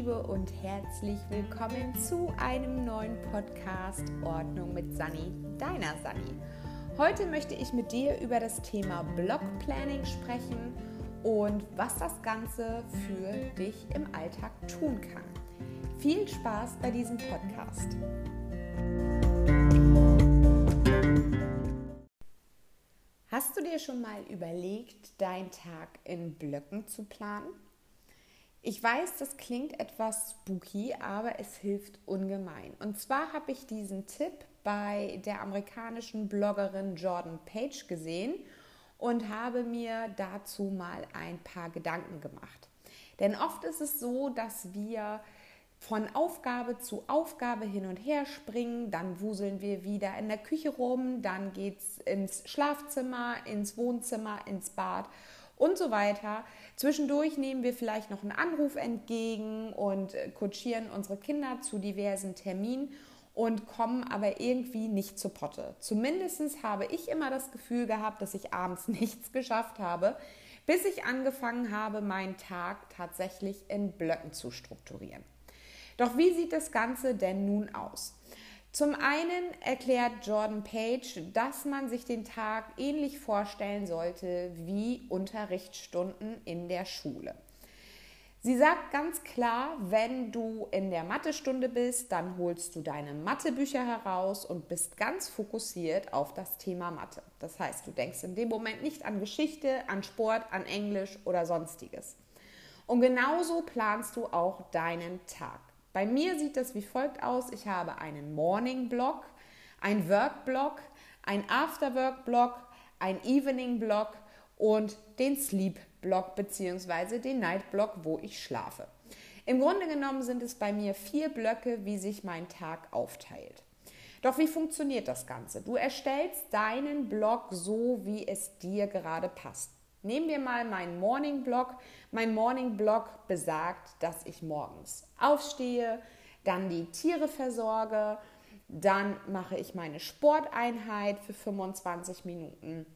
Liebe und herzlich willkommen zu einem neuen Podcast Ordnung mit Sani, deiner Sani. Heute möchte ich mit dir über das Thema Blog Planning sprechen und was das Ganze für dich im Alltag tun kann. Viel Spaß bei diesem Podcast. Hast du dir schon mal überlegt, deinen Tag in Blöcken zu planen? Ich weiß, das klingt etwas spooky, aber es hilft ungemein. Und zwar habe ich diesen Tipp bei der amerikanischen Bloggerin Jordan Page gesehen und habe mir dazu mal ein paar Gedanken gemacht. Denn oft ist es so, dass wir von Aufgabe zu Aufgabe hin und her springen, dann wuseln wir wieder in der Küche rum, dann geht es ins Schlafzimmer, ins Wohnzimmer, ins Bad und so weiter. Zwischendurch nehmen wir vielleicht noch einen Anruf entgegen und äh, kutschieren unsere Kinder zu diversen Terminen und kommen aber irgendwie nicht zur Potte. Zumindest habe ich immer das Gefühl gehabt, dass ich abends nichts geschafft habe, bis ich angefangen habe, meinen Tag tatsächlich in Blöcken zu strukturieren. Doch wie sieht das Ganze denn nun aus? Zum einen erklärt Jordan Page, dass man sich den Tag ähnlich vorstellen sollte wie Unterrichtsstunden in der Schule. Sie sagt ganz klar, wenn du in der Mathestunde bist, dann holst du deine Mathebücher heraus und bist ganz fokussiert auf das Thema Mathe. Das heißt, du denkst in dem Moment nicht an Geschichte, an Sport, an Englisch oder sonstiges. Und genauso planst du auch deinen Tag. Bei mir sieht das wie folgt aus. Ich habe einen Morning Block, ein Work Block, ein After Work Block, ein Evening Block und den Sleep Block bzw. den Night Block, wo ich schlafe. Im Grunde genommen sind es bei mir vier Blöcke, wie sich mein Tag aufteilt. Doch wie funktioniert das Ganze? Du erstellst deinen Blog so, wie es dir gerade passt. Nehmen wir mal meinen Morning Blog. Mein Morning Blog besagt, dass ich morgens aufstehe, dann die Tiere versorge, dann mache ich meine Sporteinheit für 25 Minuten,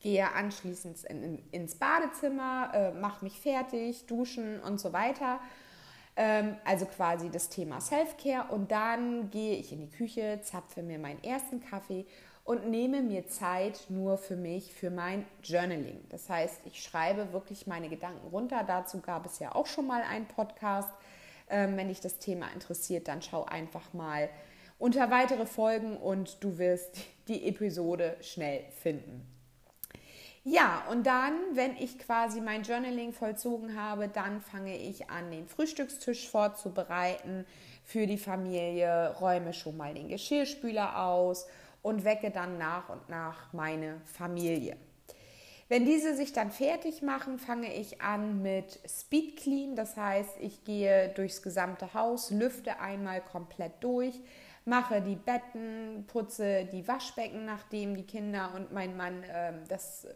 gehe anschließend in, ins Badezimmer, äh, mache mich fertig, duschen und so weiter. Ähm, also quasi das Thema Self-Care und dann gehe ich in die Küche, zapfe mir meinen ersten Kaffee und nehme mir Zeit nur für mich, für mein Journaling. Das heißt, ich schreibe wirklich meine Gedanken runter. Dazu gab es ja auch schon mal einen Podcast. Ähm, wenn dich das Thema interessiert, dann schau einfach mal unter weitere Folgen und du wirst die Episode schnell finden. Ja, und dann, wenn ich quasi mein Journaling vollzogen habe, dann fange ich an, den Frühstückstisch vorzubereiten für die Familie, räume schon mal den Geschirrspüler aus und wecke dann nach und nach meine Familie. Wenn diese sich dann fertig machen, fange ich an mit Speed Clean. Das heißt, ich gehe durchs gesamte Haus, lüfte einmal komplett durch, mache die Betten, putze die Waschbecken, nachdem die Kinder und mein Mann äh, das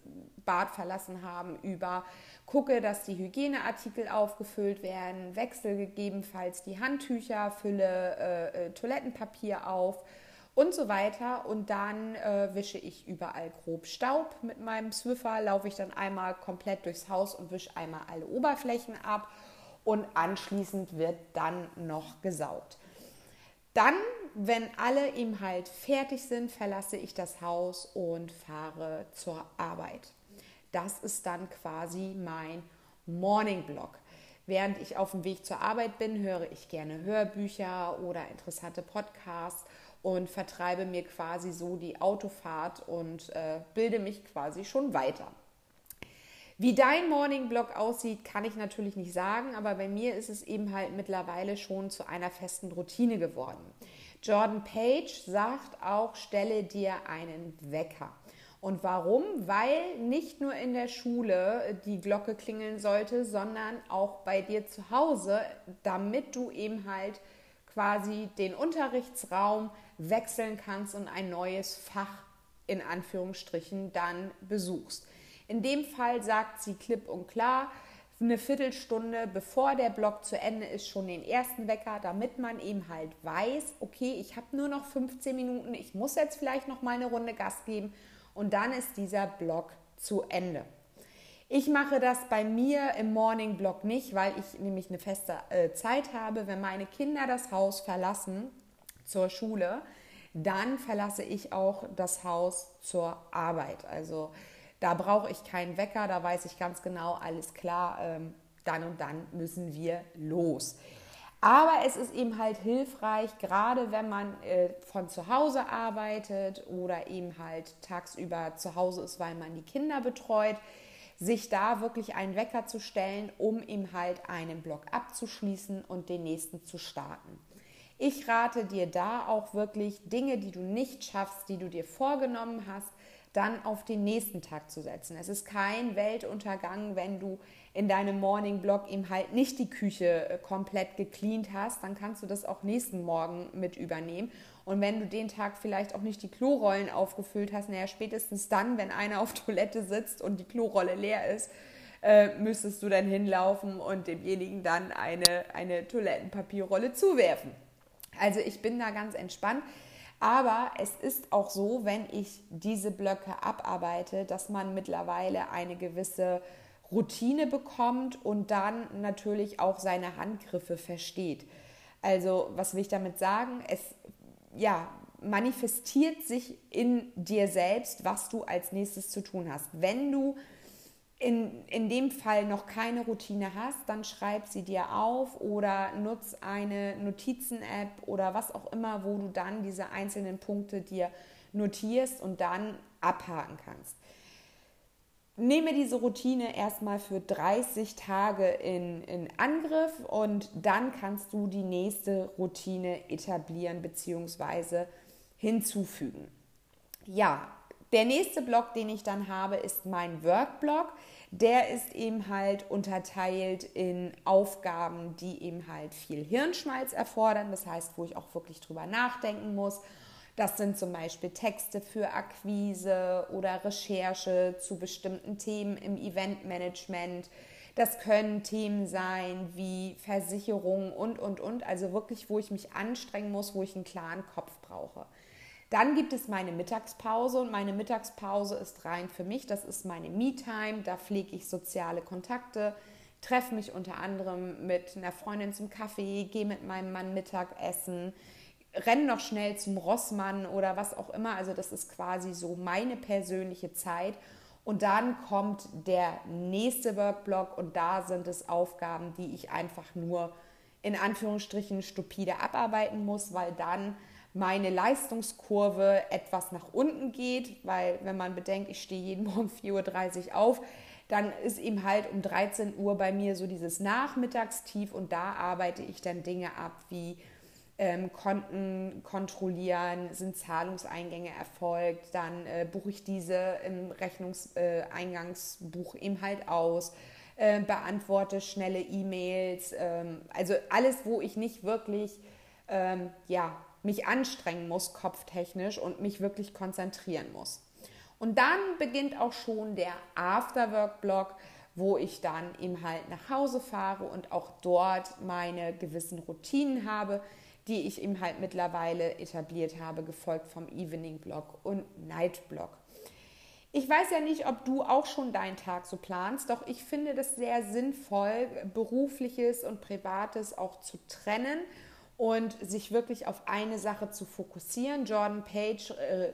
Bad verlassen haben, über, gucke, dass die Hygieneartikel aufgefüllt werden, wechsle gegebenenfalls die Handtücher, fülle äh, äh Toilettenpapier auf und so weiter. Und dann äh, wische ich überall grob Staub mit meinem Swiffer, laufe ich dann einmal komplett durchs Haus und wische einmal alle Oberflächen ab und anschließend wird dann noch gesaugt. Dann, wenn alle eben halt fertig sind, verlasse ich das Haus und fahre zur Arbeit. Das ist dann quasi mein Morning Block. Während ich auf dem Weg zur Arbeit bin, höre ich gerne Hörbücher oder interessante Podcasts und vertreibe mir quasi so die Autofahrt und äh, bilde mich quasi schon weiter. Wie dein Morning Blog aussieht, kann ich natürlich nicht sagen, aber bei mir ist es eben halt mittlerweile schon zu einer festen Routine geworden. Jordan Page sagt auch, stelle dir einen Wecker. Und warum? Weil nicht nur in der Schule die Glocke klingeln sollte, sondern auch bei dir zu Hause, damit du eben halt quasi den Unterrichtsraum wechseln kannst und ein neues Fach in Anführungsstrichen dann besuchst. In dem Fall sagt sie klipp und klar, eine Viertelstunde bevor der Block zu Ende ist, schon den ersten Wecker, damit man eben halt weiß, okay, ich habe nur noch 15 Minuten, ich muss jetzt vielleicht noch mal eine Runde Gas geben und dann ist dieser Block zu Ende. Ich mache das bei mir im Morning Block nicht, weil ich nämlich eine feste äh, Zeit habe. Wenn meine Kinder das Haus verlassen zur Schule, dann verlasse ich auch das Haus zur Arbeit. Also da brauche ich keinen Wecker, da weiß ich ganz genau, alles klar, ähm, dann und dann müssen wir los. Aber es ist eben halt hilfreich, gerade wenn man äh, von zu Hause arbeitet oder eben halt tagsüber zu Hause ist, weil man die Kinder betreut, sich da wirklich einen Wecker zu stellen, um eben halt einen Block abzuschließen und den nächsten zu starten. Ich rate dir da auch wirklich Dinge, die du nicht schaffst, die du dir vorgenommen hast, dann auf den nächsten Tag zu setzen. Es ist kein Weltuntergang, wenn du in deinem Morning Block eben halt nicht die Küche äh, komplett gecleant hast, dann kannst du das auch nächsten Morgen mit übernehmen. Und wenn du den Tag vielleicht auch nicht die Klorollen aufgefüllt hast, naja, spätestens dann, wenn einer auf Toilette sitzt und die Klorolle leer ist, äh, müsstest du dann hinlaufen und demjenigen dann eine, eine Toilettenpapierrolle zuwerfen. Also ich bin da ganz entspannt. Aber es ist auch so, wenn ich diese Blöcke abarbeite, dass man mittlerweile eine gewisse Routine bekommt und dann natürlich auch seine Handgriffe versteht. Also, was will ich damit sagen? Es ja, manifestiert sich in dir selbst, was du als nächstes zu tun hast. Wenn du in, in dem Fall noch keine Routine hast, dann schreib sie dir auf oder nutz eine Notizen-App oder was auch immer, wo du dann diese einzelnen Punkte dir notierst und dann abhaken kannst. Nehme diese Routine erstmal für 30 Tage in, in Angriff und dann kannst du die nächste Routine etablieren bzw. hinzufügen. Ja, der nächste Block, den ich dann habe, ist mein Workblock. Der ist eben halt unterteilt in Aufgaben, die eben halt viel Hirnschmalz erfordern. Das heißt, wo ich auch wirklich drüber nachdenken muss. Das sind zum Beispiel Texte für Akquise oder Recherche zu bestimmten Themen im Eventmanagement. Das können Themen sein wie Versicherung und, und, und. Also wirklich, wo ich mich anstrengen muss, wo ich einen klaren Kopf brauche. Dann gibt es meine Mittagspause und meine Mittagspause ist rein für mich. Das ist meine Me-Time. Da pflege ich soziale Kontakte, treffe mich unter anderem mit einer Freundin zum Kaffee, gehe mit meinem Mann Mittagessen, renne noch schnell zum Rossmann oder was auch immer. Also das ist quasi so meine persönliche Zeit. Und dann kommt der nächste Workblock und da sind es Aufgaben, die ich einfach nur in Anführungsstrichen stupide abarbeiten muss, weil dann meine Leistungskurve etwas nach unten geht, weil wenn man bedenkt, ich stehe jeden Morgen 4.30 Uhr auf, dann ist eben halt um 13 Uhr bei mir so dieses Nachmittagstief und da arbeite ich dann Dinge ab wie ähm, Konten kontrollieren, sind Zahlungseingänge erfolgt, dann äh, buche ich diese im Rechnungseingangsbuch äh, eben halt aus, äh, beantworte schnelle E-Mails, ähm, also alles, wo ich nicht wirklich ähm, ja, mich anstrengen muss, kopftechnisch und mich wirklich konzentrieren muss. Und dann beginnt auch schon der Afterwork-Block, wo ich dann eben halt nach Hause fahre und auch dort meine gewissen Routinen habe, die ich eben halt mittlerweile etabliert habe, gefolgt vom Evening-Block und Night-Block. Ich weiß ja nicht, ob du auch schon deinen Tag so planst, doch ich finde das sehr sinnvoll, berufliches und privates auch zu trennen und sich wirklich auf eine Sache zu fokussieren. Jordan Page äh,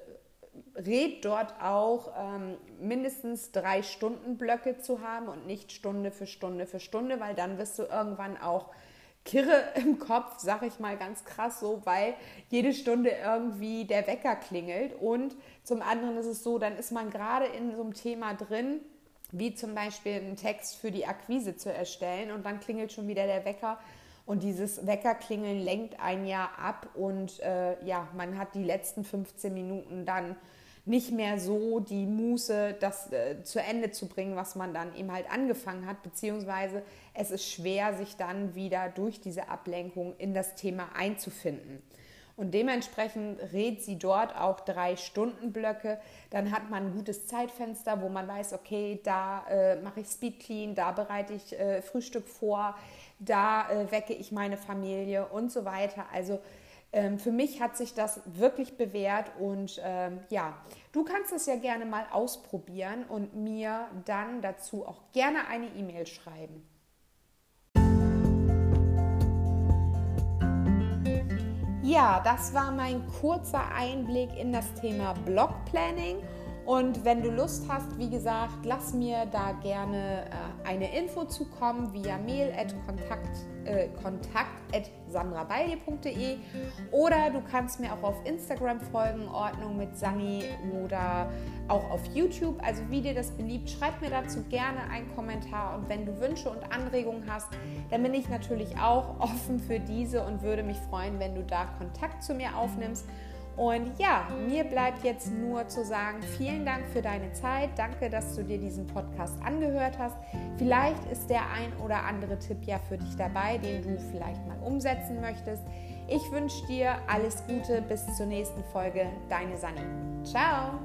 rät dort auch, ähm, mindestens drei Stunden Blöcke zu haben und nicht Stunde für Stunde für Stunde, weil dann wirst du irgendwann auch kirre im Kopf, sag ich mal ganz krass so, weil jede Stunde irgendwie der Wecker klingelt. Und zum anderen ist es so, dann ist man gerade in so einem Thema drin, wie zum Beispiel einen Text für die Akquise zu erstellen und dann klingelt schon wieder der Wecker und dieses Weckerklingeln lenkt ein Jahr ab und äh, ja, man hat die letzten 15 Minuten dann nicht mehr so die Muße, das äh, zu Ende zu bringen, was man dann eben halt angefangen hat, beziehungsweise es ist schwer, sich dann wieder durch diese Ablenkung in das Thema einzufinden. Und dementsprechend rät sie dort auch drei Stundenblöcke. Dann hat man ein gutes Zeitfenster, wo man weiß, okay, da äh, mache ich Speed Clean, da bereite ich äh, Frühstück vor, da äh, wecke ich meine Familie und so weiter. Also Ähm, für mich hat sich das wirklich bewährt und ähm, ja, du kannst es ja gerne mal ausprobieren und mir dann dazu auch gerne eine E-Mail schreiben. Ja, das war mein kurzer Einblick in das Thema Blog Planning. Und wenn du Lust hast, wie gesagt, lass mir da gerne äh, eine Info zukommen via mail at kontakt, äh, kontakt at sandrabeili.de oder du kannst mir auch auf Instagram folgen, Ordnung mit Sani oder auch auf YouTube. Also wie dir das beliebt, schreib mir dazu gerne einen Kommentar und wenn du Wünsche und Anregungen hast, dann bin ich natürlich auch offen für diese und würde mich freuen, wenn du da Kontakt zu mir aufnimmst. Und ja, mir bleibt jetzt nur zu sagen, vielen Dank für deine Zeit. Danke, dass du dir diesen Podcast angehört hast. Vielleicht ist der ein oder andere Tipp ja für dich dabei, den du vielleicht mal umsetzen möchtest. Ich wünsche dir alles Gute. Bis zur nächsten Folge. Deine Sani. Ciao.